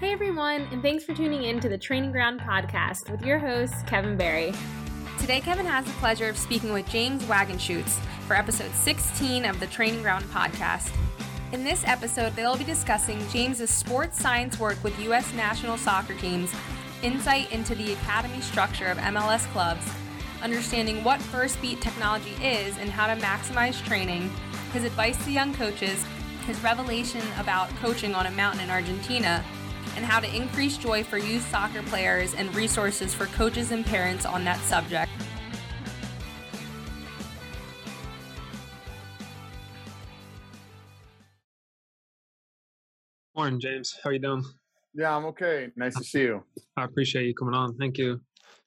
Hey everyone, and thanks for tuning in to the Training Ground podcast with your host, Kevin Barry. Today, Kevin has the pleasure of speaking with James Wagenschutz for episode 16 of the Training Ground podcast. In this episode, they'll be discussing James's sports science work with U.S. national soccer teams, insight into the academy structure of MLS clubs, understanding what Firstbeat technology is and how to maximize training, his advice to young coaches, his revelation about coaching on a mountain in Argentina, and how to increase joy for youth soccer players and resources for coaches and parents on that subject. Morning, James. How you doing? Yeah, I'm okay. Nice to see you. I appreciate you coming on. Thank you.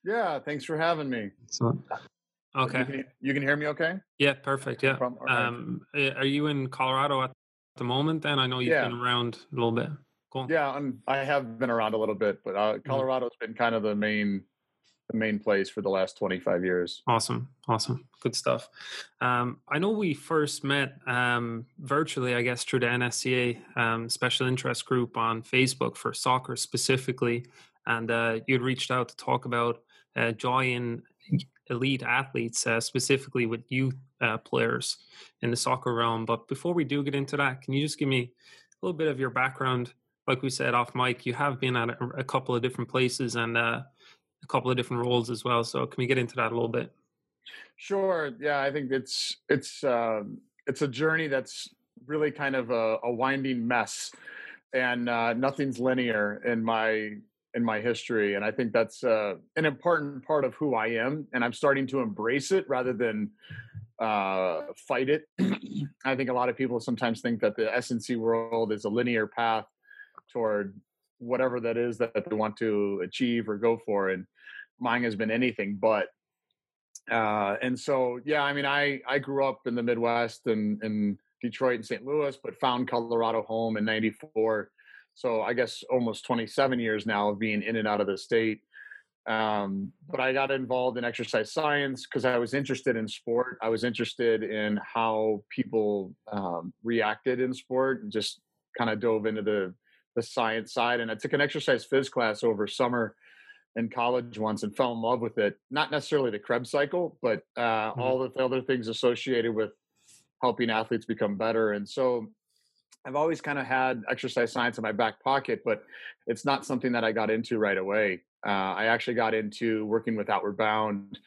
Yeah, thanks for having me. So, okay. You can, you can hear me okay? Yeah, perfect. Yeah. problem. All right. Um, eh, are you in Colorado at the moment? Then I know you've Yeah. been around a little bit. Cool. Yeah, I'm, I have been around a little bit, but uh, Mm-hmm. Colorado's been kind of the main the main place for the last 25 years. Awesome. Awesome. Good stuff. Um, I know we first met um, virtually, I guess, through the NSCA um, special interest group on Facebook for soccer specifically. And uh, you'd reached out to talk about uh, joy in elite athletes, uh, specifically with youth uh, players in the soccer realm. But before we do get into that, can you just give me a little bit of your background? Like we said off mic, you have been at a, a couple of different places and uh, a couple of different roles as well. So can we get into that a little bit? Sure. Yeah, I think it's it's um, it's a journey that's really kind of a, a winding mess, and uh, nothing's linear in my in my history. And I think that's uh, an important part of who I am, and I'm starting to embrace it rather than uh, fight it. I think a lot of people sometimes think that the S&C world is a linear path toward whatever that is that they want to achieve or go for, and mine has been anything but uh, and so yeah i mean i i grew up in the midwest and in detroit and st louis but found colorado home in 94 so i guess almost 27 years now of being in and out of the state um, but i got involved in exercise science because i was interested in sport. I was interested in how people um, reacted in sport and just kind of dove into the the science side and i took an exercise phys class over summer in college once and fell in love with it. Not necessarily the Krebs cycle, but uh, Mhm. all the other things associated with helping athletes become better. And so I've always kind of had exercise science in my back pocket, but it's not something that I got into right away. Uh, I actually got into working with Outward Bound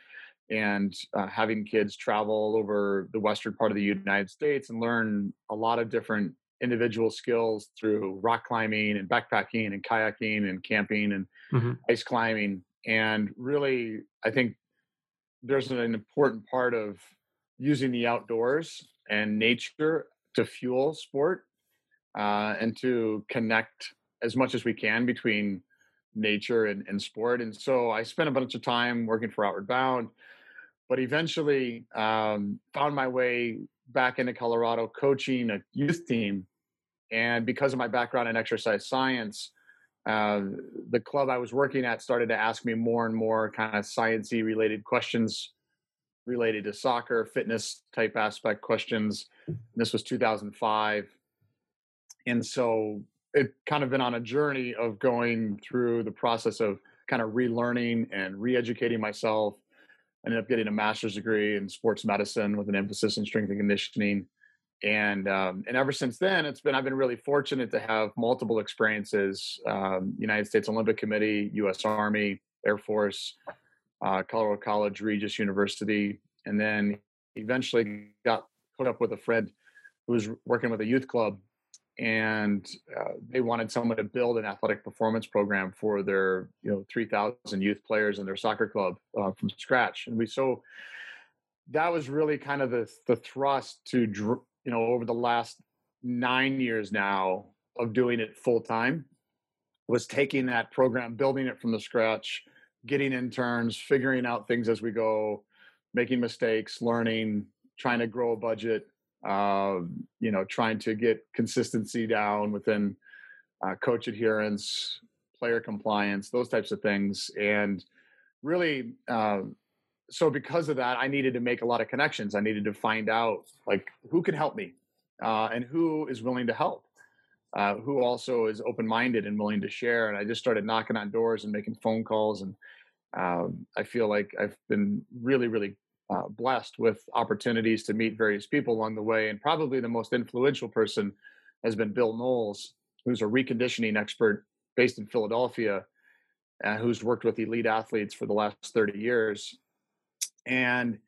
and uh, having kids travel over the western part of the United States and learn a lot of different individual skills through rock climbing and backpacking and kayaking and camping and Mhm. ice climbing and really i think there's an important part of using the outdoors and nature to fuel sport uh, and to connect as much as we can between nature and, and sport and so i spent a bunch of time working for outward bound but eventually um, found my way back into colorado coaching a youth team and because of my background in exercise science uh, the club I was working at started to ask me more and more kind of sciencey related questions related to soccer, fitness type aspect questions. This was 2005, and so it kind of been on a journey of going through the process of kind of relearning and re-educating myself. Ended up getting a master's degree in sports medicine with an emphasis in strength and conditioning. And um, and ever since then it's been i've been really fortunate to have multiple experiences um, united states olympic committee u.s army air force uh, colorado college regis university. And then eventually got hooked up with a friend who was working with a youth club and uh, they wanted someone to build an athletic performance program for their you know 3000 youth players in their soccer club uh, from scratch. And we so that was really kind of the the thrust to you know over the last nine years now of doing it full time was taking that program building it from the scratch getting interns figuring out things as we go making mistakes learning trying to grow a budget uh, you know trying to get consistency down within uh, coach adherence player compliance those types of things and really uh, so because of that i needed to make a lot of connections i needed to find out like who can help me uh, and who is willing to help uh, who also is open minded and willing to share. And I just started knocking on doors and making phone calls. And um, I feel like I've been really, really uh, blessed with opportunities to meet various people along the way. And probably the most influential person has been Bill Knowles, who's a reconditioning expert based in Philadelphia, uh, who's worked with elite athletes for the last 30 years. And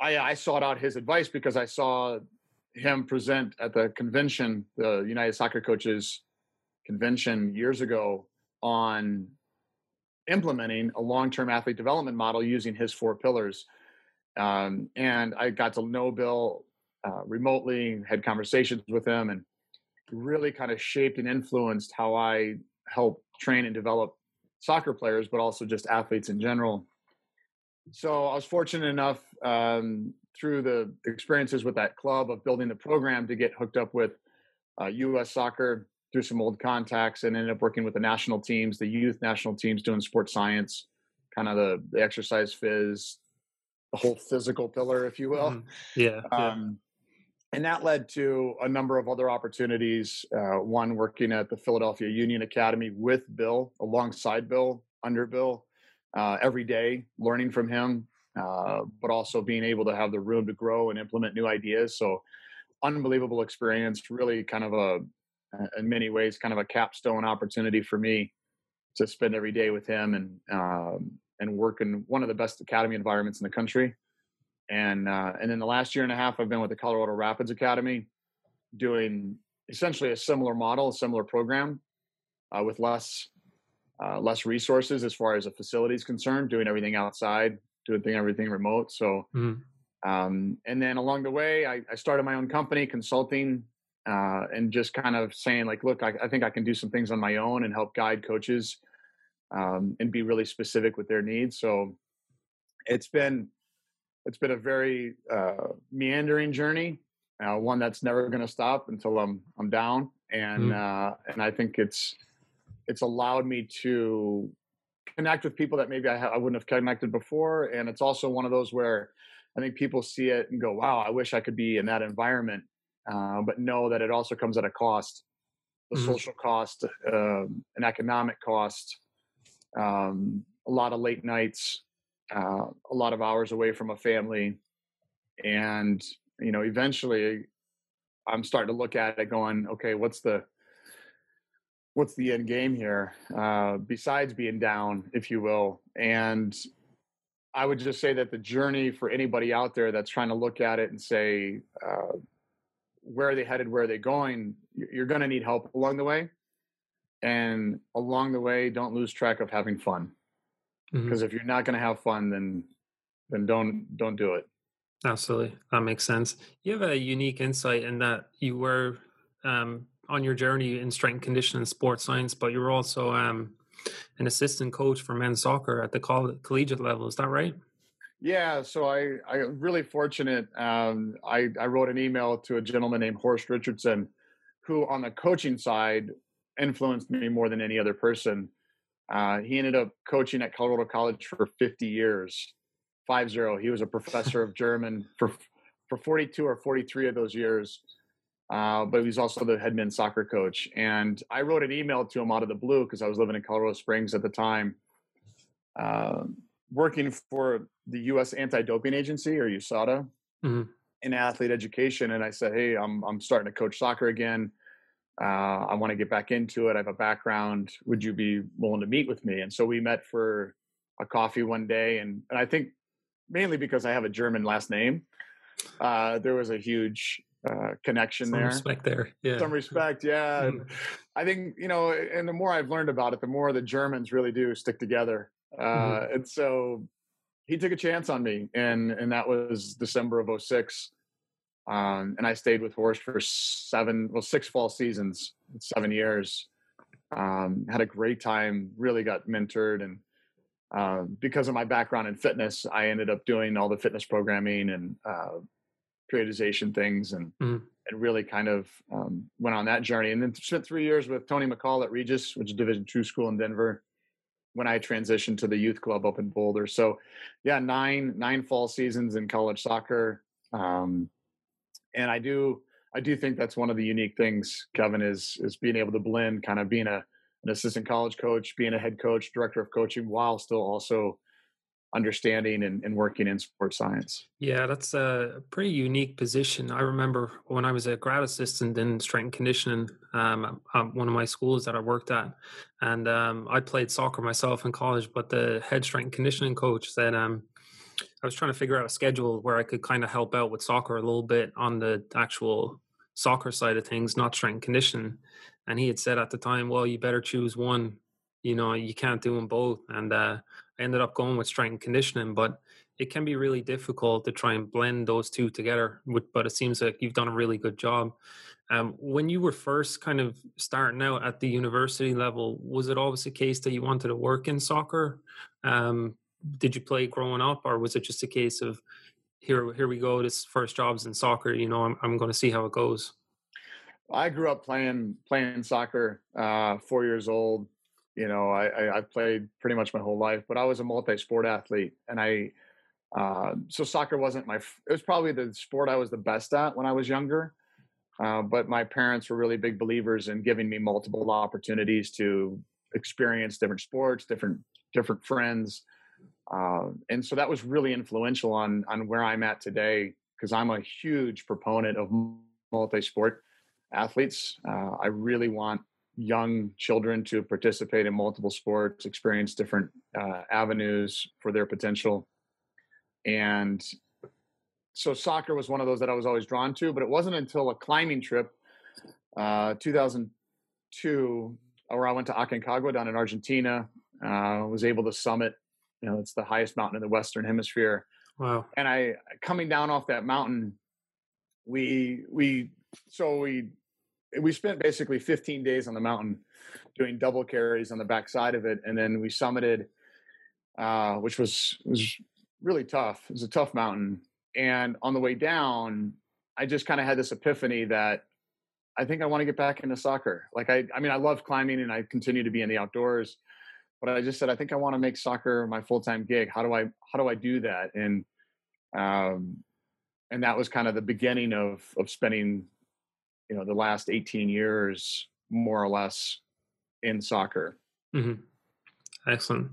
I, I sought out his advice because I saw him present at the convention, the United Soccer Coaches convention years ago on implementing a long-term athlete development model using his four pillars. Um, and I got to know Bill uh, remotely, had conversations with him, and really kind of shaped and influenced how I help train and develop soccer players, but also just athletes in general. So I was fortunate enough um, through the experiences with that club of building the program to get hooked up with uh, U.S. soccer through some old contacts and ended up working with the national teams, the youth national teams doing sports science, kind of the, the exercise phys, the whole physical pillar, if you will. Mm-hmm. Yeah. Um, and that led to a number of other opportunities. Uh, one working at the Philadelphia Union Academy with Bill, alongside Bill, under Bill, uh, every day, learning from him, uh, but also being able to have the room to grow and implement new ideas. So, unbelievable experience. Really, kind of a, in many ways, kind of a capstone opportunity for me to spend every day with him and um, and work in one of the best academy environments in the country and uh, and in the last year and a half, I've been with the Colorado Rapids Academy, doing essentially a similar model, a similar program, uh, with less uh, less resources as far as a facility is concerned, doing everything outside, doing everything remote. So, mm-hmm. um, and then along the way, I, I started my own company, consulting, uh, and just kind of saying like, look, I, I, think I can do some things on my own and help guide coaches um, and be really specific with their needs. So, it's been it's been a very uh, meandering journey, uh, one that's never going to stop until I'm I'm down, and mm. uh, and I think it's it's allowed me to connect with people that maybe I, ha- I wouldn't have connected before, and it's also one of those where I think people see it and go, "Wow, I wish I could be in that environment," uh, but know that it also comes at a cost, the mm-hmm. social cost, uh, an economic cost, um, a lot of late nights, uh, a lot of hours away from a family, and you know, eventually, I'm starting to look at it, going, okay, what's the what's the end game here uh, besides being down, if you will, and I would just say that the journey for anybody out there that's trying to look at it and say, uh, where are they headed? Where are they going? You're going to need help along the way. And along the way, don't lose track of having fun. Because mm-hmm. if you're not going to have fun then then don't don't do it. Absolutely. That makes sense. You have a unique insight in that you were um, on your journey in strength conditioning and sports science but you were also um, an assistant coach for men's soccer at the coll- collegiate level. Is that right? Yeah so i i really fortunate um, i i wrote an email to a gentleman named horst richardson who on the coaching side influenced me more than any other person uh, he ended up coaching at Colorado College for 50 years, five zero. He was a professor of German for for 42 or 43 of those years. Uh, but he's also the head men's soccer coach. And I wrote an email to him out of the blue because I was living in Colorado Springs at the time, uh, working for the U.S. Anti-Doping Agency or USADA mm-hmm. in athlete education. And I said, "Hey, I'm I'm starting to coach soccer again uh, I want to get back into it. I have a background. Would you be willing to meet with me? And so we met for a coffee one day. And, and I think mainly because I have a German last name, uh, there was a huge uh, connection there. Some there. respect there. Yeah. Some respect. Yeah. And mm-hmm. I think, you know, and the more I've learned about it, the more the Germans really do stick together. Uh, mm-hmm. And so he took a chance on me. And, and that was December of 06 um, and I stayed with Horst for seven, well, six fall seasons, seven years. Um, had a great time, really got mentored. And uh, because of my background in fitness, I ended up doing all the fitness programming and uh, periodization things and, mm. and really kind of um, went on that journey. And then spent three years with Tony McCall at Regis, which is Division two school in Denver when I transitioned to the youth club up in Boulder. So yeah, nine, nine fall seasons in college soccer. Um, and I do I do think that's one of the unique things, Kevin, is is being able to blend kind of being a an assistant college coach, being a head coach, director of coaching, while still also understanding and, and, working in sports science. Yeah, that's a pretty unique position. I remember when I was a grad assistant in strength and conditioning, um, at one of my schools that I worked at, and um, I played soccer myself in college. But the head strength and conditioning coach said, um, I was trying to figure out a schedule where I could kind of help out with soccer a little bit on the actual soccer side of things, not strength and conditioning. And he had said at the time, well, you better choose one. You know, you can't do them both. And uh, I ended up going with strength and conditioning, but it can be really difficult to try and blend those two together. But it seems like you've done a really good job. Um, when you were first kind of starting out at the university level, was it always the case that you wanted to work in soccer? Um, did you play growing up, or was it just a case of here, here we go, this first job's in soccer. You know, I'm I'm going to see how it goes. I grew up playing playing soccer. Uh, four years old, you know, I, I, I, played pretty much my whole life, but I was a multi-sport athlete, and I uh, so soccer wasn't my. It was probably the sport I was the best at when I was younger. Uh, but my parents were really big believers in giving me multiple opportunities to experience different sports, different different friends, uh, and so that was really influential on on where I'm at today because I'm a huge proponent of multi-sport athletes. Uh, I really want young children to participate in multiple sports, experience different uh, avenues for their potential, and so soccer was one of those that I was always drawn to. But it wasn't until a climbing trip, uh, 2002, where I went to Aconcagua down in Argentina. Uh, was able to summit you know, it's the highest mountain in the Western Hemisphere. Wow. And I coming down off that mountain, we we so we we spent basically 15 days on the mountain doing double carries on the backside of it, and then we summited, uh, which was was really tough. It was a tough mountain, and on the way down, I just kind of had this epiphany that I think I want to get back into soccer. Like I, I mean, I love climbing, and I continue to be in the outdoors but I just said I think I want to make soccer my full time gig. How do I how do I do that? And um, and that was kind of the beginning of of spending you know the last 18 years more or less in soccer. Mm-hmm. Excellent.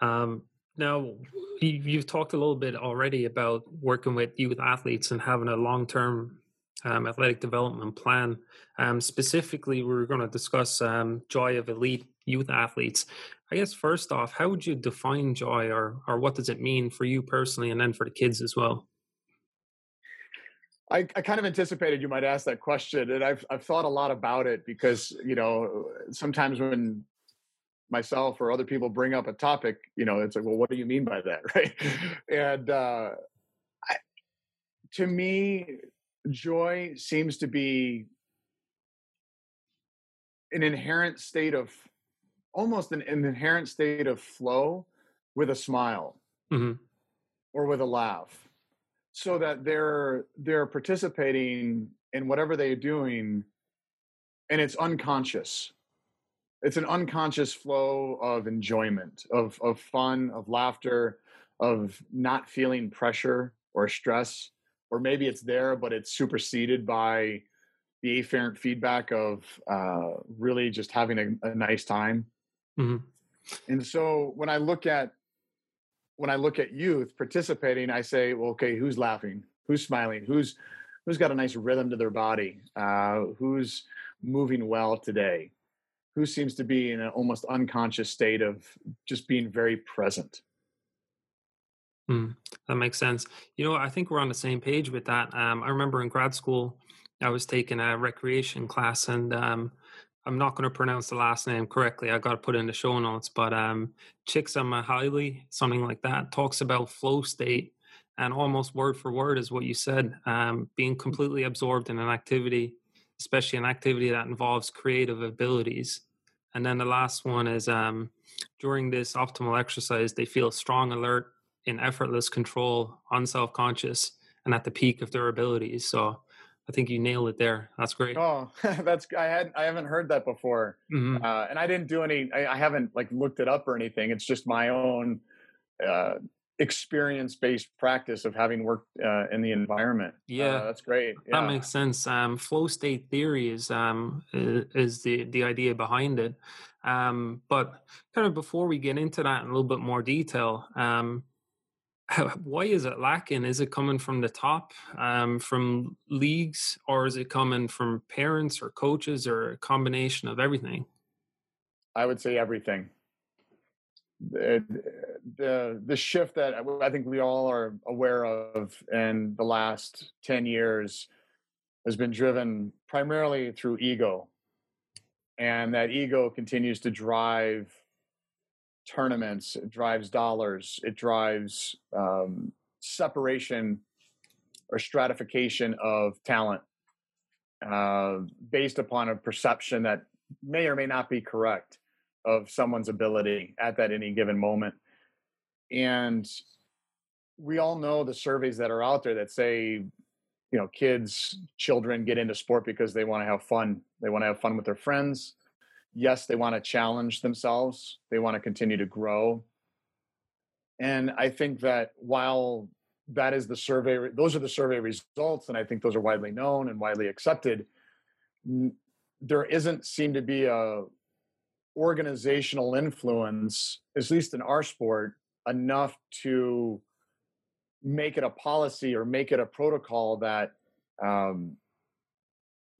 Um, now you've talked a little bit already about working with youth athletes and having a long term um, athletic development plan. Um, specifically, we are going to discuss um, Joy of Elite youth athletes. I guess first off, how would you define joy, or or what does it mean for you personally, and then for the kids as well? I, I kind of anticipated you might ask that question, and I've I've thought a lot about it because you know sometimes when myself or other people bring up a topic, you know, it's like, well, what do you mean by that, right? and uh, I, to me, joy seems to be an inherent state of almost an, an inherent state of flow with a smile mm-hmm. or with a laugh so that they're they're participating in whatever they're doing and it's unconscious it's an unconscious flow of enjoyment of of fun of laughter of not feeling pressure or stress or maybe it's there but it's superseded by the afferent feedback of uh, really just having a, a nice time Mm-hmm. And so when I look at when I look at youth participating, I say, well, okay, who's laughing? Who's smiling? Who's who's got a nice rhythm to their body? Uh, who's moving well today? Who seems to be in an almost unconscious state of just being very present? Mm, that makes sense. You know, I think we're on the same page with that. Um, I remember in grad school, I was taking a recreation class, and um, I'm not going to pronounce the last name correctly. I got to put in the show notes, but um, Csikszentmihalyi, something like that, talks about flow state, and almost word for word is what you said. Um, being completely absorbed in an activity, especially an activity that involves creative abilities. And then the last one is um, during this optimal exercise, they feel strong, alert, in effortless control, unself conscious, and at the peak of their abilities. So I think you nailed it there. That's great. Oh, that's I had I haven't heard that before, mm-hmm. uh, and I didn't do any. I, I, haven't like looked it up or anything. It's just my own uh, experience based practice of having worked uh, in the environment. Yeah, uh, that's great. Yeah. that makes sense. Um, flow state theory is um is the the idea behind it. Um, but kind of before we get into that in a little bit more detail, um, why is it lacking? Is it coming from the top, um, from leagues, or is it coming from parents or coaches, or a combination of everything? I would say everything. The, the the shift that I think we all are aware of in the last 10 years has been driven primarily through ego. And that ego continues to drive tournaments, it drives dollars, it drives um, separation or stratification of talent uh, based upon a perception that may or may not be correct of someone's ability at that any given moment. And we all know the surveys that are out there that say, you know, kids, children get into sport because they want to have fun. They want to have fun with their friends. Yes, they want to challenge themselves. They want to continue to grow. And I think that while that is the survey, those are the survey results, and I think those are widely known and widely accepted. There isn't seem to be a organizational influence, at least in our sport, enough to make it a policy or make it a protocol that um,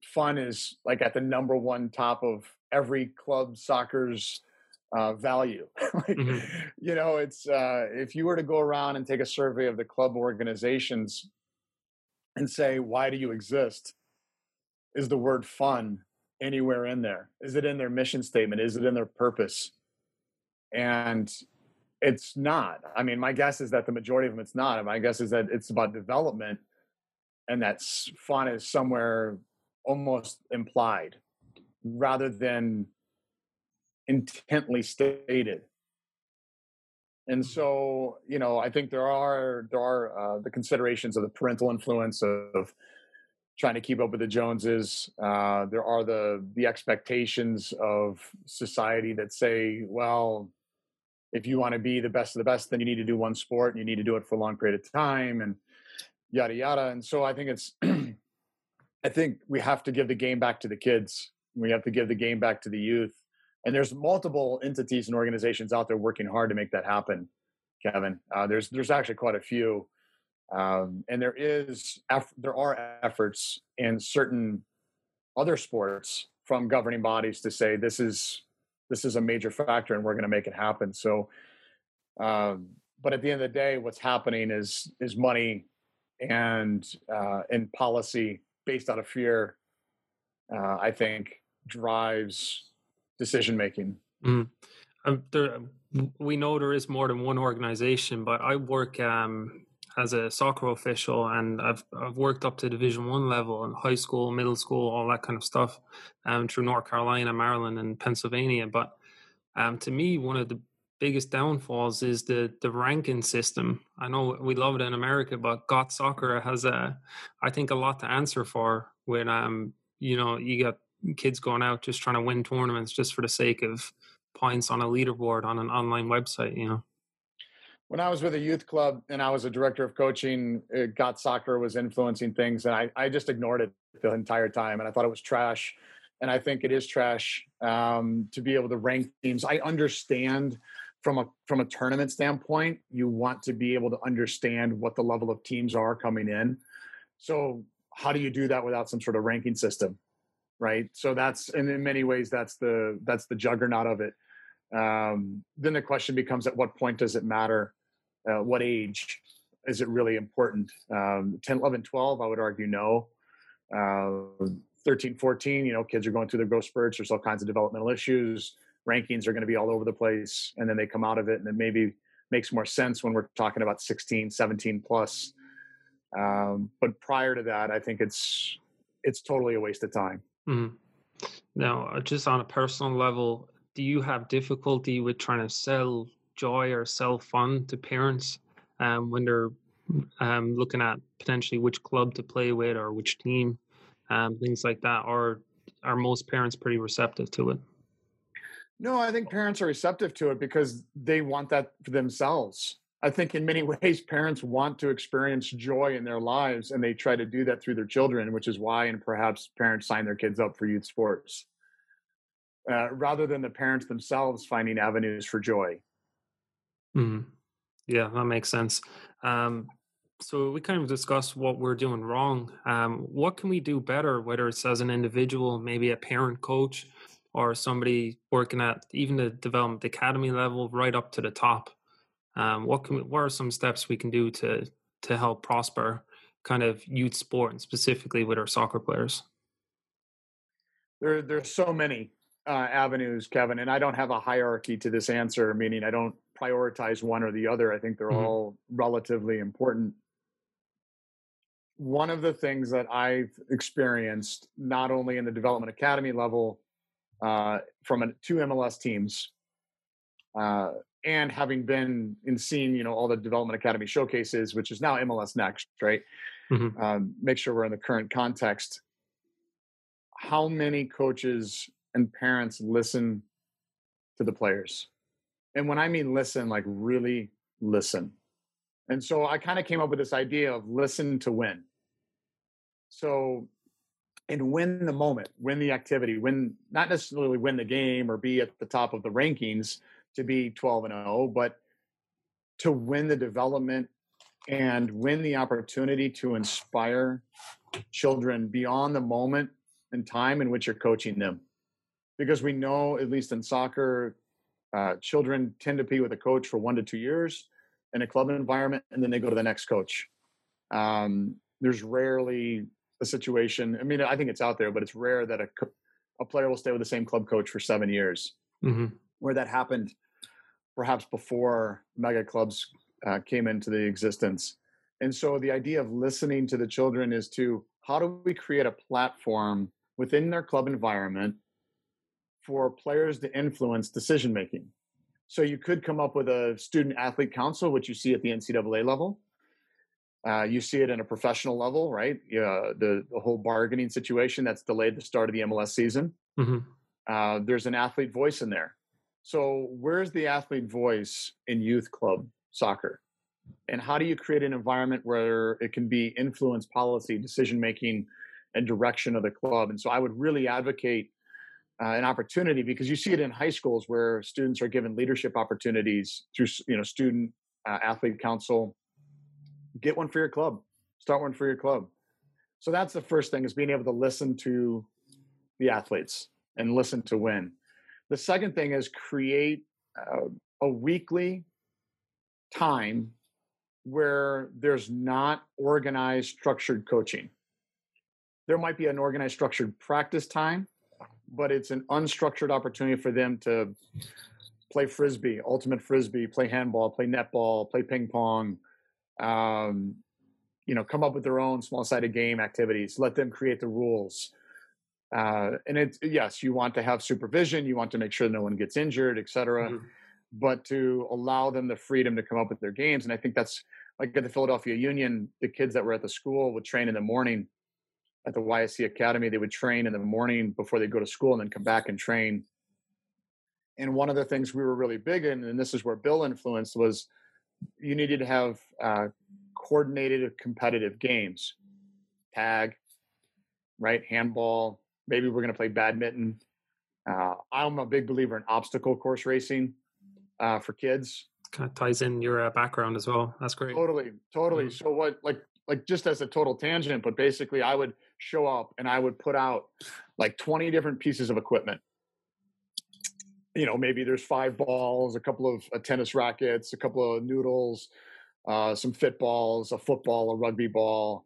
fun is like at the number one top of every club soccer's uh, value. like, mm-hmm. You know, it's uh, if you were to go around and take a survey of the club organizations and say, why do you exist? Is the word fun anywhere in there? Is it in their mission statement? Is it in their purpose? And it's not. I mean, my guess is that the majority of them it's not. My guess is that it's about development and that fun is somewhere almost implied rather than intently stated. And so, you know, I think there are there are uh, the considerations of the parental influence of trying to keep up with the Joneses. Uh, there are the the expectations of society that say, well, if you want to be the best of the best, then you need to do one sport and you need to do it for a long period of time and yada yada. And so I think it's I think we have to give the game back to the kids. We have to give the game back to the youth. And there's multiple entities and organizations out there working hard to make that happen, Kevin. Uh, there's there's actually quite a few. Um, and there is there are efforts in certain other sports from governing bodies to say this is this is a major factor and we're going to make it happen so um, but at the end of the day what's happening is is money and uh, and policy based out of fear uh, i think drives decision making mm. um, there, we know there is more than one organization but i work um, as a soccer official and I've I've worked up to division one level in high school, middle school, all that kind of stuff, um, through North Carolina, Maryland, and Pennsylvania. But um, to me, one of the biggest downfalls is the the ranking system. I know we love it in America, but GOT Soccer has a, I think, a lot to answer for. When um, you know, you got kids going out just trying to win tournaments just for the sake of points on a leaderboard on an online website. You know when I was with a youth club and I was a director of coaching, GOT Soccer was influencing things, and I, I just ignored it the entire time, and I thought it was trash. And I think it is trash um, to be able to rank teams. I understand from a from a tournament standpoint, you want to be able to understand what the level of teams are coming in. So how do you do that without some sort of ranking system, right? So that's and in many ways that's the that's the juggernaut of it. Um, then the question becomes: At what point does it matter? uh, what age is it really important? Um, 10, 11, 12, I would argue no. Uh, 13, 14, you know, kids are going through their growth spurts. There's all kinds of developmental issues. Rankings are going to be all over the place. And then they come out of it and it maybe makes more sense when we're talking about 16, 17 plus. Um, but prior to that, I think it's it's totally a waste of time. Mm-hmm. Now, uh, just on a personal level, do you have difficulty with trying to sell joy or sell fun to parents um, when they're um, looking at potentially which club to play with or which team, um, things like that? Or are most parents pretty receptive to it? No, I think parents are receptive to it because they want that for themselves. I think in many ways parents want to experience joy in their lives and they try to do that through their children, which is why and perhaps parents sign their kids up for youth sports. Uh, rather than the parents themselves finding avenues for joy. Mm. Yeah, that makes sense. Um, so we kind of discussed what we're doing wrong. Um, what can we do better, whether it's as an individual, maybe a parent coach, or somebody working at even the development academy level, right up to the top? Um, what can we, what are some steps we can do to to help prosper kind of youth sport and specifically with our soccer players? There, there's so many uh, avenues, Kevin, and I don't have a hierarchy to this answer. Meaning, I don't prioritize one or the other. I think they're mm-hmm. all relatively important one of the things that I've experienced, not only in the development academy level, uh, from a, two MLS teams, uh, and having been in seeing, you know, all the development academy showcases, which is now MLS Next, right? Mm-hmm. Um, make sure we're in the current context. How many coaches and parents listen to the players? And when I mean listen, like really listen and so I kind of came up with this idea of listen to win. So, and win the moment, win the activity, win, not necessarily win the game or be at the top of the rankings to be 12 and 0, but to win the development and win the opportunity to inspire children beyond the moment and time in which you're coaching them. Because we know, at least in soccer, uh, children tend to be with a coach for one to two years in a club environment and then they go to the next coach. Um, there's rarely a situation. I mean, I think it's out there, but it's rare that a, a player will stay with the same club coach for seven years. Mm-hmm. Where that happened, perhaps before mega clubs uh, came into the existence. And so the idea of listening to the children is to how do we create a platform within their club environment for players to influence decision making? So you could come up with a student athlete council, which you see at the NCAA level. Uh, you see it in a professional level, right? Uh, the, the whole bargaining situation that's delayed the start of the MLS season. Mm-hmm. Uh, there's an athlete voice in there. So, where's the athlete voice in youth club soccer? And how do you create an environment where it can be influence policy, decision making, and direction of the club? And so, I would really advocate uh, an opportunity because you see it in high schools where students are given leadership opportunities through you know student uh, athlete council get one for your club start one for your club so that's the first thing is being able to listen to the athletes and listen to win the second thing is create uh, a weekly time where there's not organized structured coaching there might be an organized structured practice time but it's an unstructured opportunity for them to play frisbee, ultimate frisbee, play handball, play netball, play ping pong. Um, you know, come up with their own small-sided game activities. Let them create the rules. Uh, and it's yes, you want to have supervision. You want to make sure no one gets injured, et cetera. Mm-hmm. But to allow them the freedom to come up with their games, and I think that's like at the Philadelphia Union, the kids that were at the school would train in the morning at the YSC Academy. They would train in the morning before they go to school and then come back and train. And one of the things we were really big in, and this is where Bill influenced, was you needed to have uh, coordinated competitive games, tag, right, handball. Maybe we're going to play badminton. Uh, I'm a big believer in obstacle course racing uh, for kids. Kind of ties in your uh, background as well. That's great. Totally, totally. Mm-hmm. So what, like, like just as a total tangent, but basically, I would show up and I would put out like 20 different pieces of equipment. You know, maybe there's five balls, a couple of uh, tennis rackets, a couple of noodles, uh, some fit balls, a football, a rugby ball,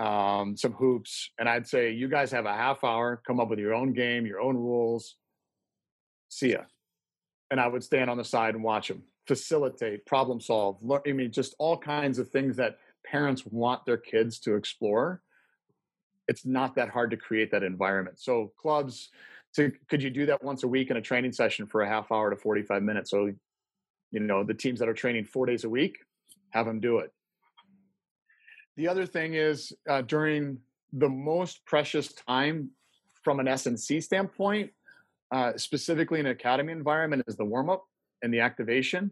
um, some hoops. And I'd say, you guys have a half hour, come up with your own game, your own rules. See ya. And I would stand on the side and watch them, facilitate, problem solve. I mean, just all kinds of things that parents want their kids to explore it's not that hard to create that environment. So clubs, to, could you do that once a week in a training session for a half hour to 45 minutes? So, you know, the teams that are training four days a week, have them do it. The other thing is uh, during the most precious time from an S&C standpoint, uh, specifically in an academy environment, is the warm up and the activation.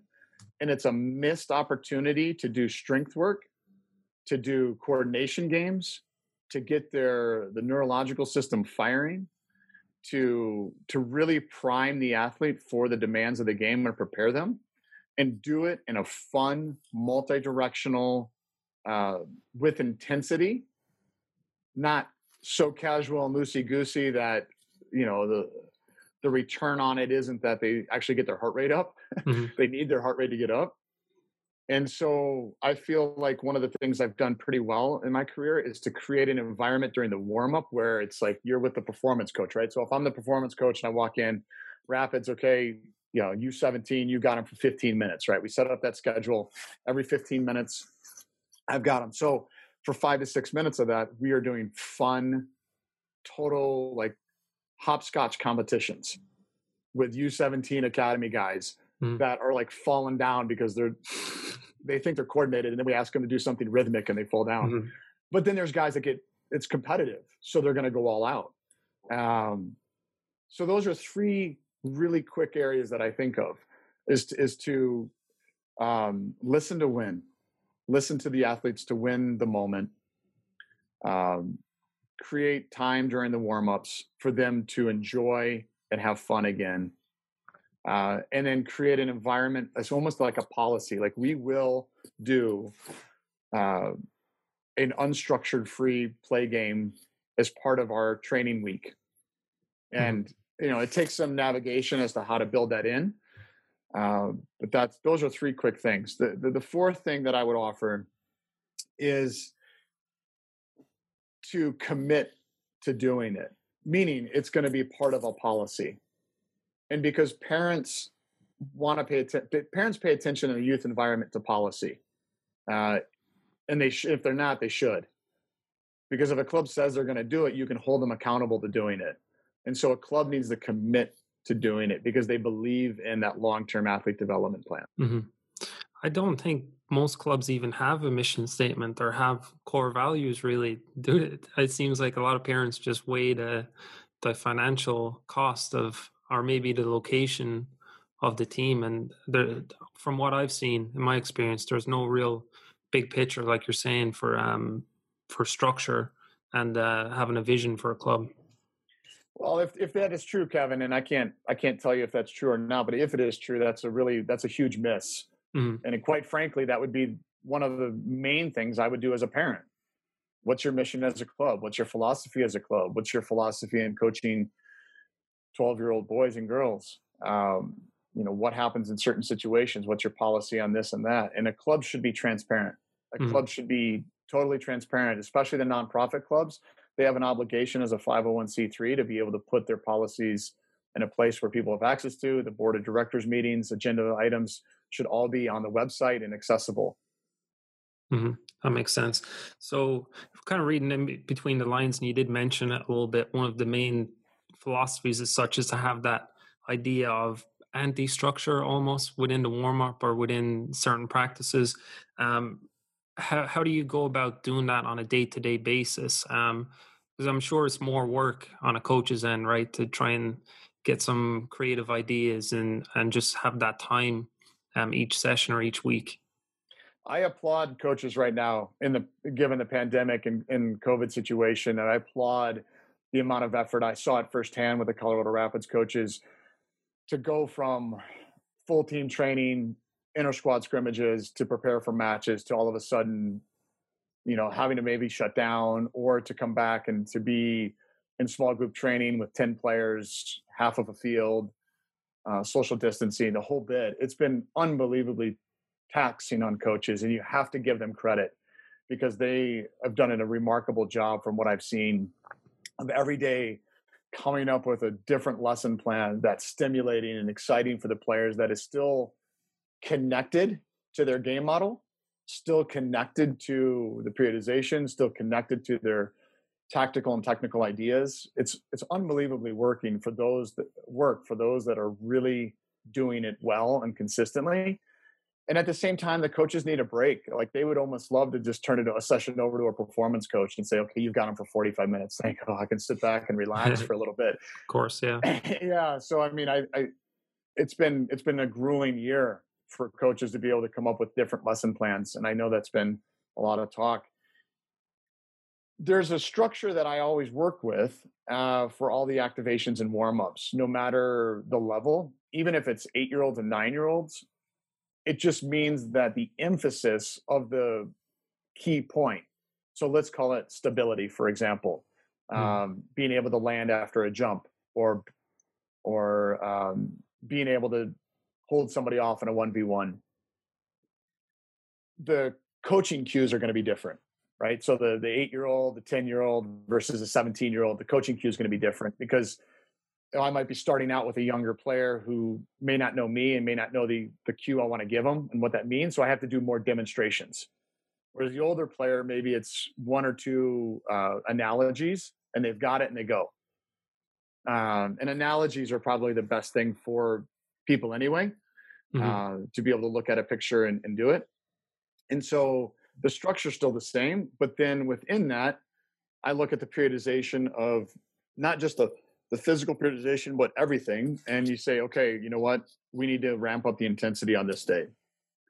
and it's a missed opportunity to do strength work, to do coordination games, to get their the neurological system firing, to to really prime the athlete for the demands of the game and prepare them, and do it in a fun, multi-directional, uh, with intensity, not so casual and loosey goosey that you know the the return on it isn't that they actually get their heart rate up. Mm-hmm. they need their heart rate to get up. And so I feel like one of the things I've done pretty well in my career is to create an environment during the warm up where it's like you're with the performance coach, right? So if I'm the performance coach and I walk in, Rapids, okay, you know, U17, you got them for 15 minutes, right? We set up that schedule every 15 minutes. I've got them. So for five to six minutes of that, we are doing fun, total like hopscotch competitions with U17 Academy guys mm. that are like falling down because they're they think they're coordinated, and then we ask them to do something rhythmic and they fall down. Mm-hmm. But then there's guys that get it's competitive, so they're going to go all out. Um, so those are three really quick areas that I think of is to, is to um, listen to win, listen to the athletes to win the moment, um, create time during the warm ups for them to enjoy and have fun again. Uh, and then create an environment It's almost like a policy. Like we will do uh, an unstructured free play game as part of our training week. Mm-hmm. And mm-hmm. you know, it takes some navigation as to how to build that in. Uh, but that's those are three quick things. The, the the fourth thing that I would offer is to commit to doing it, meaning it's going to be part of a policy. And because parents want to pay attention, parents pay attention in a youth environment to policy. Uh, and they sh- if they're not, they should. Because if a club says they're going to do it, you can hold them accountable to doing it. And so a club needs to commit to doing it because they believe in that long-term athlete development plan. Mm-hmm. I don't think most clubs even have a mission statement or have core values really do it it seems like a lot of parents just weigh the the financial cost of or maybe the location of the team and the, from what i've seen in my experience there's no real big picture like you're saying for um for structure and uh, having a vision for a club well if, if that is true kevin and i can't i can't tell you if that's true or not but if it is true that's a really that's a huge miss Mm-hmm. And quite frankly, that would be one of the main things I would do as a parent. What's your mission as a club? What's your philosophy as a club? What's your philosophy in coaching 12 year old boys and girls? Um, you know, what happens in certain situations? What's your policy on this and that? And a club should be transparent. A mm-hmm. club should be totally transparent, especially the nonprofit clubs. They have an obligation as a 501c3 to be able to put their policies in a place where people have access to the board of directors meetings, agenda items, should all be on the website and accessible. Mm-hmm. That makes sense. So, kind of reading in between the lines, and you did mention it a little bit. One of the main philosophies as such is to have that idea of anti-structure almost within the warm-up or within certain practices. Um, how how do you go about doing that on a day-to-day basis? Because um, I'm sure it's more work on a coach's end, right, to try and get some creative ideas and and just have that time um, each session or each week? I applaud coaches right now in the given the pandemic and, and COVID situation, and I applaud the amount of effort I saw it firsthand with the Colorado Rapids coaches to go from full team training, inter squad scrimmages to prepare for matches to all of a sudden, you know, having to maybe shut down or to come back and to be in small group training with 10 players, half of a field, uh, social distancing, the whole bit. It's been unbelievably taxing on coaches, and you have to give them credit because they have done a remarkable job from what I've seen of every day coming up with a different lesson plan that's stimulating and exciting for the players that is still connected to their game model still connected to the periodization still connected to their tactical and technical ideas. It's it's unbelievably working for those that work for those that are really doing it well and consistently. And at the same time the coaches need a break. Like they would almost love to just turn it a session over to a performance coach and say okay you've got them for 45 minutes. Thank oh i can sit back and relax for a little bit. Of course yeah. Yeah so i mean I, I it's been it's been a grueling year for coaches to be able to come up with different lesson plans. And I know that's been a lot of talk. There's a structure that I always work with uh, for all the activations and warm ups, no matter the level, even if it's eight year olds and nine year olds. It just means that the emphasis of the key point, so let's call it stability, for example, mm. um, being able to land after a jump or or um, being able to hold somebody off in a 1v1 the coaching cues are going to be different right? So the the 8 year old the 10 year old versus a 17 year old the coaching cue is going to be different because know, I might be starting out with a younger player who may not know me and may not know the the cue I want to give them and what that means so I have to do more demonstrations. Whereas the older player maybe it's one or two uh, analogies and they've got it and they go. Um, and analogies are probably the best thing for people anyway mm-hmm. uh, to be able to look at a picture and, and do it. And so the structure is still the same, but then within that, I look at the periodization of not just the the physical periodization, but everything. And you say, okay, you know what? We need to ramp up the intensity on this day.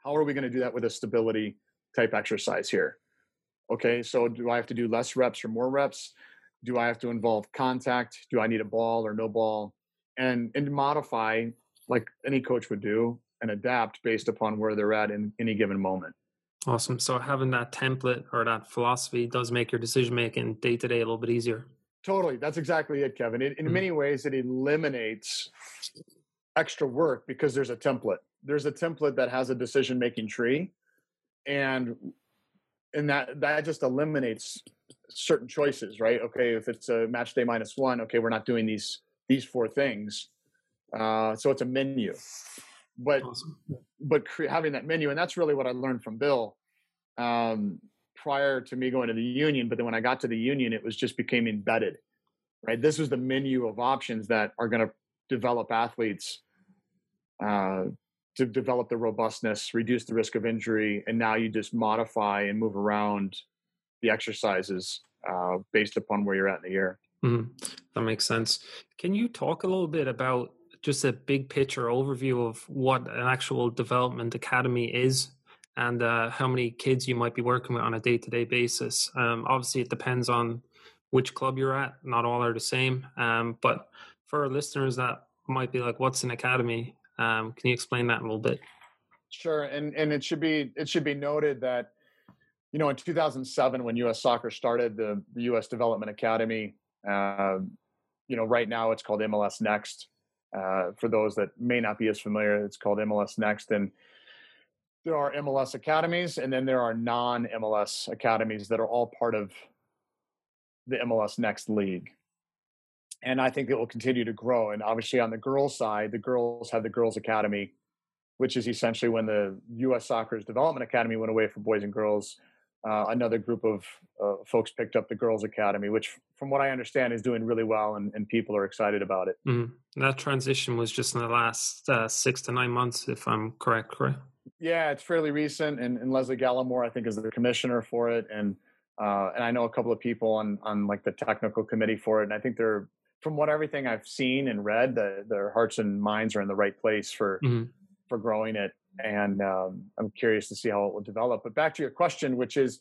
How are we going to do that with a stability type exercise here? Okay, so do I have to do less reps or more reps? Do I have to involve contact? Do I need a ball or no ball? And and modify like any coach would do and adapt based upon where they're at in any given moment. Awesome. So having that template or that philosophy does make your decision making day to day a little bit easier. Totally. That's exactly it, Kevin. It, in mm-hmm. many ways, it eliminates extra work because there's a template. There's a template that has a decision making tree, and and that that just eliminates certain choices, right? Okay, if it's a match day minus one, okay, we're not doing these these four things uh, so it's a menu, but awesome. but cre- having that menu, and that's really what I learned from Bill um, prior to me going to the union. But then when I got to the union, it was just became embedded. Right, this was the menu of options that are going to develop athletes uh, to develop the robustness, reduce the risk of injury, and now you just modify and move around the exercises uh, based upon where you're at in the year. Mm-hmm. That makes sense. Can you talk a little bit about just a big picture overview of what an actual development academy is and uh, how many kids you might be working with on a day-to-day basis. Um, obviously, it depends on which club you're at. Not all are the same. Um, but for listeners that might be like, "What's an academy?" Um, can you explain that a little bit? Sure, and and it should be it should be noted that you know in 2007 when U.S. Soccer started the the U.S. Development Academy, uh, you know right now it's called MLS Next. Uh, for those that may not be as familiar, it's called MLS Next. And there are MLS academies, and then there are non MLS academies that are all part of the MLS Next League. And I think it will continue to grow. And obviously, on the girls' side, the girls have the Girls Academy, which is essentially when the U.S. Soccer's Development Academy went away for boys and girls uh, another group of uh, folks picked up the Girls Academy, which, from what I understand, is doing really well, and, and people are excited about it. Mm-hmm. That transition was just in the last uh, six to nine months, if I'm correct. Correct. Yeah, it's fairly recent, and, and Lesle Gallimore, I think, is the commissioner for it, and uh, and I know a couple of people on on like the technical committee for it, and I think they're from what everything I've seen and read, the, their hearts and minds are in the right place for mm-hmm. for growing it and um, I'm curious to see how it will develop. But back to your question, which is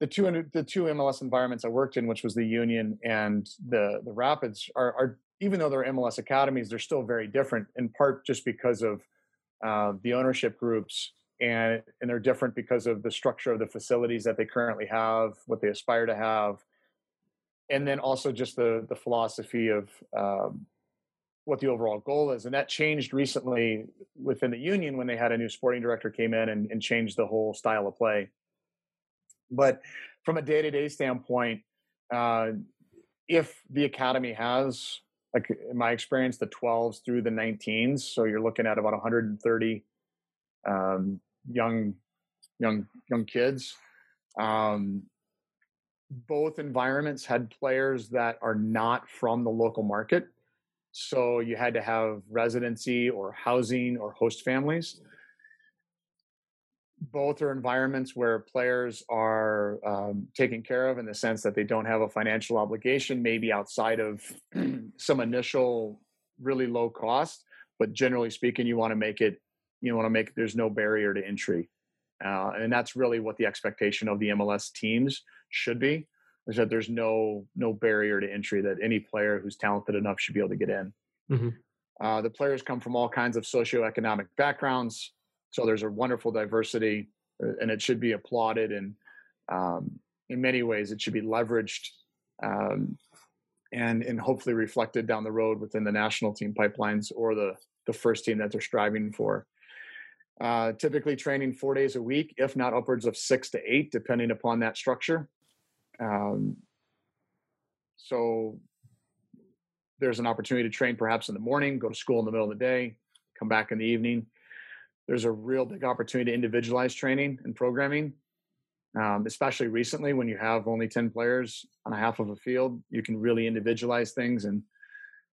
the two the two MLS environments I worked in, which was the Union and the the Rapids, are, are even though they're MLS academies, they're still very different. In part, just because of uh, the ownership groups, and and they're different because of the structure of the facilities that they currently have, what they aspire to have, and then also just the the philosophy of um, what the overall goal is. And that changed recently within the union when they had a new sporting director came in and, and changed the whole style of play. But from a day to day standpoint, uh, if the academy has, like in my experience, the 12s through the 19s, so you're looking at about 130 um, young, young, young kids. Um, both environments had players that are not from the local market so you had to have residency or housing or host families. Both are environments where players are um, taken care of in the sense that they don't have a financial obligation, maybe outside of some initial really low cost. But generally speaking, you want to make it you want to make there's no barrier to entry, uh, and that's really what the expectation of the MLS teams should be. Is that there's no no barrier to entry that any player who's talented enough should be able to get in. Mm-hmm. Uh, the players come from all kinds of socioeconomic backgrounds, so there's a wonderful diversity, uh, and it should be applauded. And um, in many ways, it should be leveraged um, and and hopefully reflected down the road within the national team pipelines or the the first team that they're striving for. Uh, typically training four days a week, if not upwards of six to eight, depending upon that structure. Um, so there's an opportunity to train perhaps in the morning, go to school in the middle of the day, come back in the evening. There's a real big opportunity to individualize training and programming, um, especially recently when you have only 10 players on a half of a field. You can really individualize things and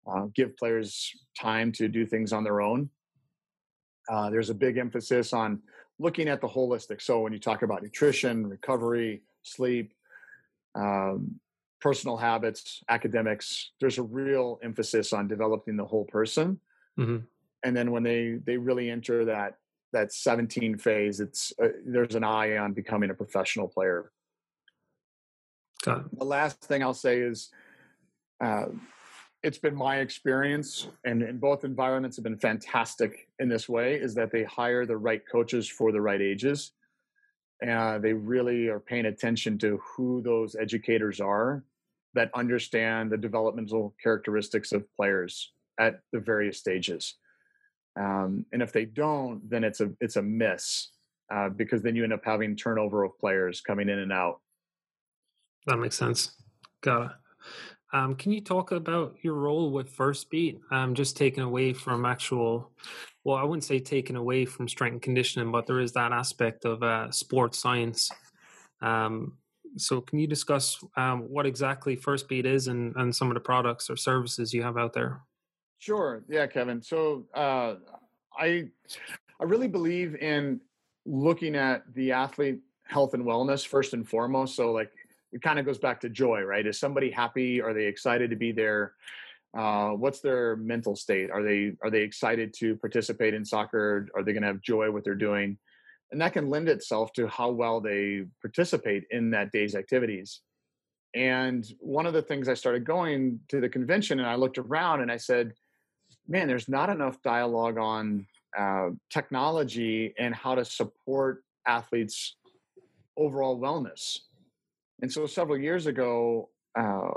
uh, give players time to do things on their own. Uh, there's a big emphasis on looking at the holistic. So when you talk about nutrition, recovery, sleep, um, personal habits, academics. There's a real emphasis on developing the whole person. Mm-hmm. And then when they they really enter that that 17 phase, it's uh, there's an eye on becoming a professional player. The last thing I'll say is, uh, it's been my experience, and, and both environments have been fantastic in this way. Is that they hire the right coaches for the right ages and they really are paying attention to who those educators are that understand the developmental characteristics of players at the various stages. Um, and if they don't, then it's a it's a miss uh, because then you end up having turnover of players coming in and out. That makes sense. Got it. Um, can you talk about your role with Firstbeat? Um, just taken away from actual, well, I wouldn't say taken away from strength and conditioning, but there is that aspect of uh, sports science. Um, so, can you discuss um, what exactly Firstbeat is and, and some of the products or services you have out there? Sure. Yeah, Kevin. So, uh, I I really believe in looking at the athlete health and wellness first and foremost. So, like it kind of goes back to joy, right? Is somebody happy? Are they excited to be there? Uh, what's their mental state? Are they are they excited to participate in soccer? Are they going to have joy what they're doing? And that can lend itself to how well they participate in that day's activities. And one of the things I started going to the convention, and I looked around and I said, "Man, there's not enough dialogue on uh, technology and how to support athletes' overall wellness." And so several years ago, uh,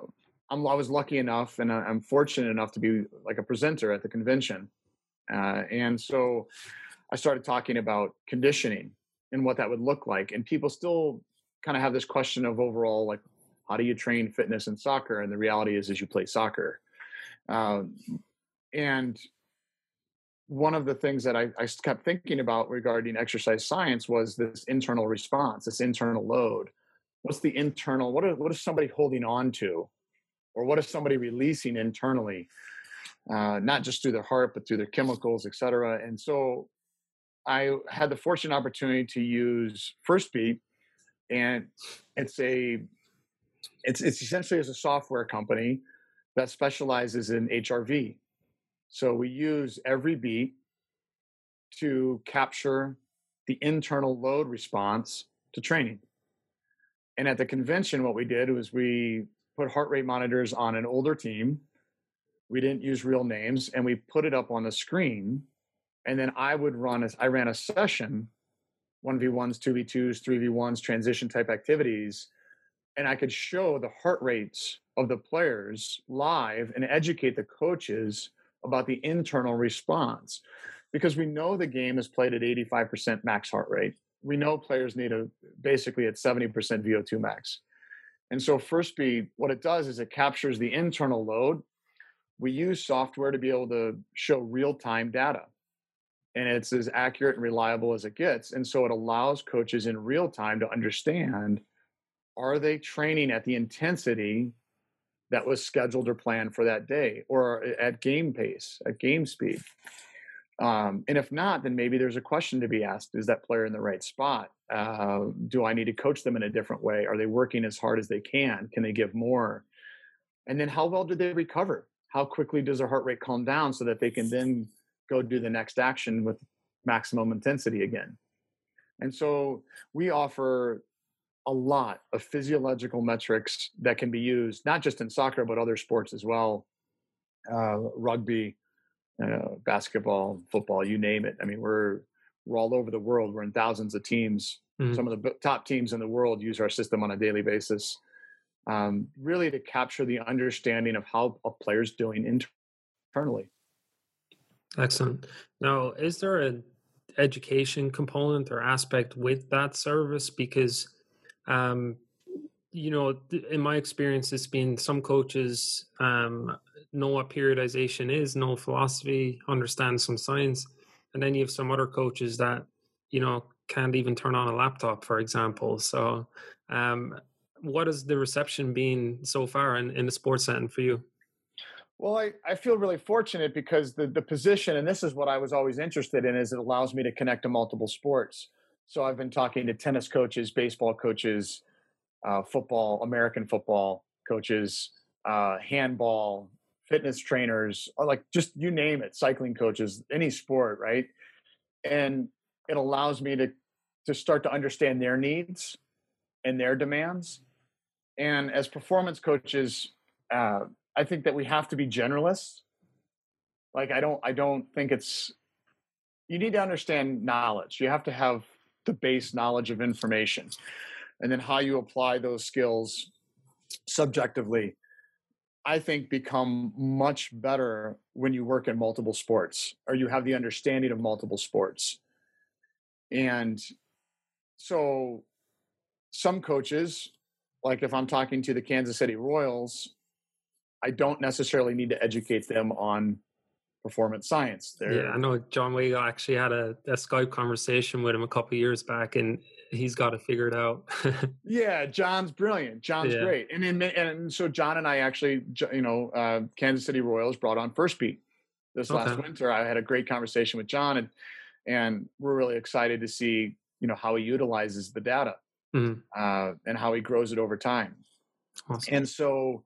I'm, I was lucky enough and I'm fortunate enough to be like a presenter at the convention. Uh, and so I started talking about conditioning and what that would look like. And people still kind of have this question of overall, like, how do you train fitness in soccer? And the reality is, is you play soccer. Um, and one of the things that I, I, kept thinking about regarding exercise science was this internal response, this internal load what's the internal what is somebody holding on to or what is somebody releasing internally? Uh, not just through their heart but through their chemicals et cetera. And so i had the fortunate opportunity to use Firstbeat and it's a it's it's essentially as a software company that specializes in hrv so we use every beat to capture the internal load response to training. And at the convention, what we did was we put heart rate monitors on an older team. We didn't use real names, and we put it up on the screen. And then I would run I ran a session, one v ones, two v twos, three v ones, transition type activities, and I could show the heart rates of the players live and educate the coaches about the internal response because we know the game is played at 85% max heart rate we know players need a basically at 70% VO2 max. And so Firstbeat, what it does is it captures the internal load. We use software to be able to show real-time data. And it's as accurate and reliable as it gets. And so it allows coaches in real time to understand are they training at the intensity that was scheduled or planned for that day or at game pace, at game speed? Um, and if not, then maybe there's a question to be asked: Is that player in the right spot? Uh, do I need to coach them in a different way? Are they working as hard as they can? Can they give more? And then, how well do they recover? How quickly does their heart rate calm down so that they can then go do the next action with maximum intensity again. And so we offer a lot of physiological metrics that can be used not just in soccer but other sports as well uh, rugby uh, basketball football you name it. I mean we're we're all over the world. We're in thousands of teams. Mm-hmm. some of the top teams in the world use our system on a daily basis um, really to capture the understanding of how a player's doing internally. Excellent. Now is there an education component or aspect with that service? Because um, you know, in my experience, it's been some coaches um, know what periodization is, know philosophy, understand some science, and then you have some other coaches that you know can't even turn on a laptop, for example. So, um, what has the reception been so far in, in the sports setting for you? Well, I, I feel really fortunate because the, the position, and this is what I was always interested in, is it allows me to connect to multiple sports. So I've been talking to tennis coaches, baseball coaches, uh, football, American football coaches, uh, handball, fitness trainers, uh, like just you name it, cycling coaches, any sport, right? And it allows me to to start to understand their needs and their demands. And as performance coaches, uh, I think that we have to be generalists. Like I don't, I don't think it's. You need to understand knowledge. You have to have the base knowledge of information and then how you apply those skills subjectively i think become much better when you work in multiple sports or you have the understanding of multiple sports. And so some coaches like if i'm talking to the kansas city royals i don't necessarily need to educate them on performance science. There, yeah, I know John Weigel actually had a, a Skype conversation with him a couple years back, and he's got to figure it figured out. yeah, John's brilliant. John's yeah. great, and in, and so John and I actually, you know, uh, Kansas City Royals brought on Firstbeat this okay. last winter. I had a great conversation with John, and and we're really excited to see you know how he utilizes the data mm-hmm. uh, and how he grows it over time. Awesome. And so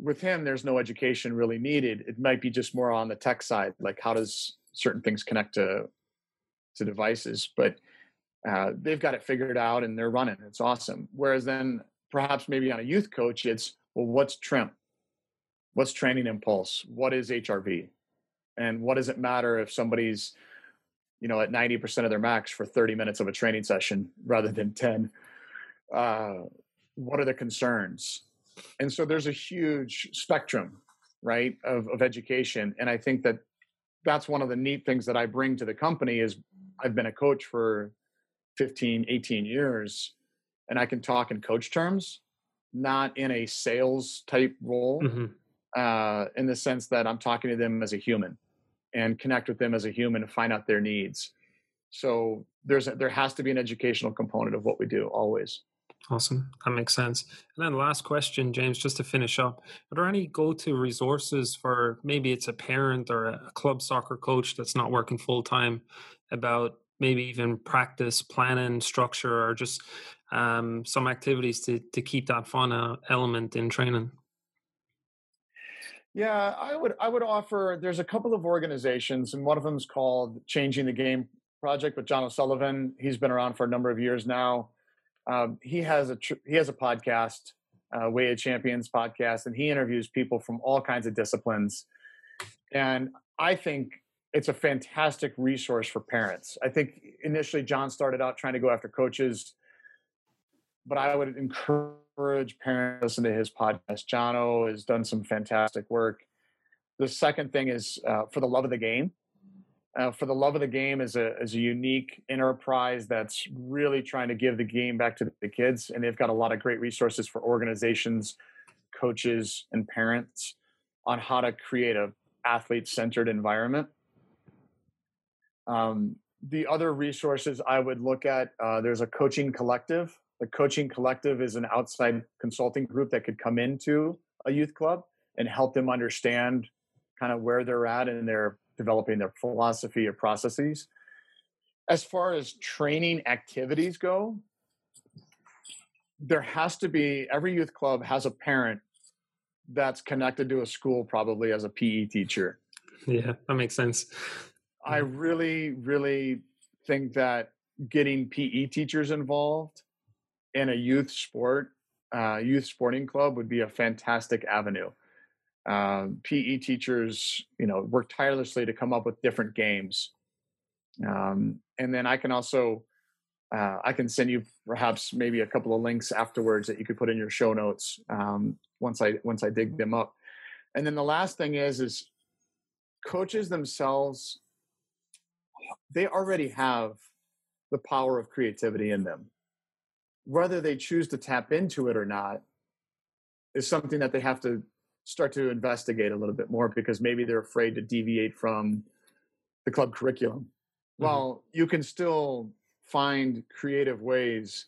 with him, there's no education really needed. It might be just more on the tech side, like how does certain things connect to to devices, but uh, they've got it figured out and they're running. It's awesome. Whereas then perhaps maybe on a youth coach, it's well, what's TRIMP? What's training impulse? What is HRV? And what does it matter if somebody's, you know, at 90% of their max for 30 minutes of a training session rather than 10? Uh, what are the concerns? And so there's a huge spectrum right of, of education. And i think that that's one of the neat things that i bring to the company is i've been a coach for 15 18 years and i can talk in coach terms not in a sales type role mm-hmm. uh, in the sense that i'm talking to them as a human and connect with them as a human and find out their needs. So there's a, there has to be an educational component of what we do always Awesome. That makes sense. And then last question, James, just to finish up. Are there any go-to resources for maybe it's a parent or a club soccer coach that's not working full time about maybe even practice, planning, structure, or just um, some activities to, to keep that fun uh, element in training? Yeah, I would I would offer there's a couple of organizations and one of them is called Changing the Game Project with John O'Sullivan. He's been around for a number of years now um, he has a tr- he has a podcast, uh, Way of Champions podcast, and he interviews people from all kinds of disciplines. And I think it's a fantastic resource for parents. I think initially John started out trying to go after coaches, but I would encourage parents to listen to his podcast. Jono has done some fantastic work. The second thing is uh, for the love of the game uh, for the love of the game is a is a unique enterprise that's really trying to give the game back to the kids, and they've got a lot of great resources for organizations, coaches, and parents on how to create a athlete centered environment. Um, the other resources I would look at uh, there's a coaching collective. The coaching collective is an outside consulting group that could come into a youth club and help them understand kind of where they're at in their developing their philosophy or processes. As far as training activities go, there has to be every youth club has a parent that's connected to a school probably as a PE teacher. Yeah, that makes sense. I really, really think that getting PE teachers involved in a youth sport, uh, youth sporting club would be a fantastic avenue. Um, PE teachers, you know, work tirelessly to come up with different games, um, and then I can also, uh, I can send you perhaps maybe a couple of links afterwards that you could put in your show notes um, once I once I dig them up. And then the last thing is is coaches themselves they already have the power of creativity in them. Whether they choose to tap into it or not is something that they have to start to investigate a little bit more because maybe they're afraid to deviate from the club curriculum. Mm-hmm. Well, you can still find creative ways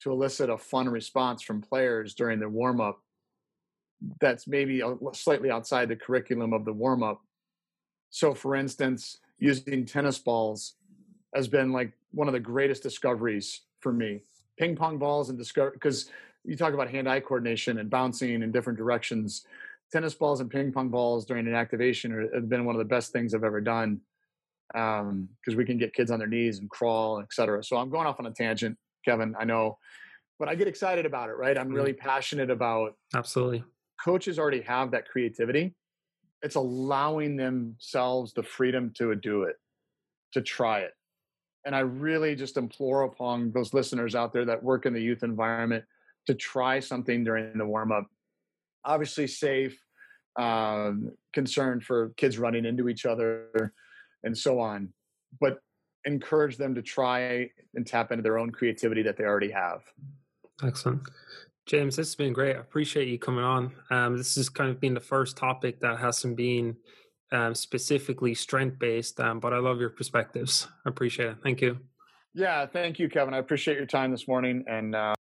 to elicit a fun response from players during the warm up that's maybe slightly outside the curriculum of the warm up. So, for instance, using tennis balls has been like one of the greatest discoveries for me. Ping pong balls and discover because you talk about hand-eye coordination and bouncing in different directions. Tennis balls and ping pong balls during an activation are, have been one of the best things I've ever done because um, we can get kids on their knees and crawl, et cetera. So I'm going off on a tangent, Kevin. I know, but I get excited about it. Right? I'm mm-hmm. really passionate about. Absolutely. Coaches already have that creativity. It's allowing themselves the freedom to do it, to try it and I really just implore upon those listeners out there that work in the youth environment to try something during the warm up. Obviously, safe, um, concerned for kids running into each other and so on, but encourage them to try and tap into their own creativity that they already have. Excellent. James, this has been great. I appreciate you coming on. Um, this has kind of been the first topic that hasn't been um, specifically strength based, um, but I love your perspectives. I appreciate it. Thank you. Yeah, thank you, Kevin. I appreciate your time this morning and. Uh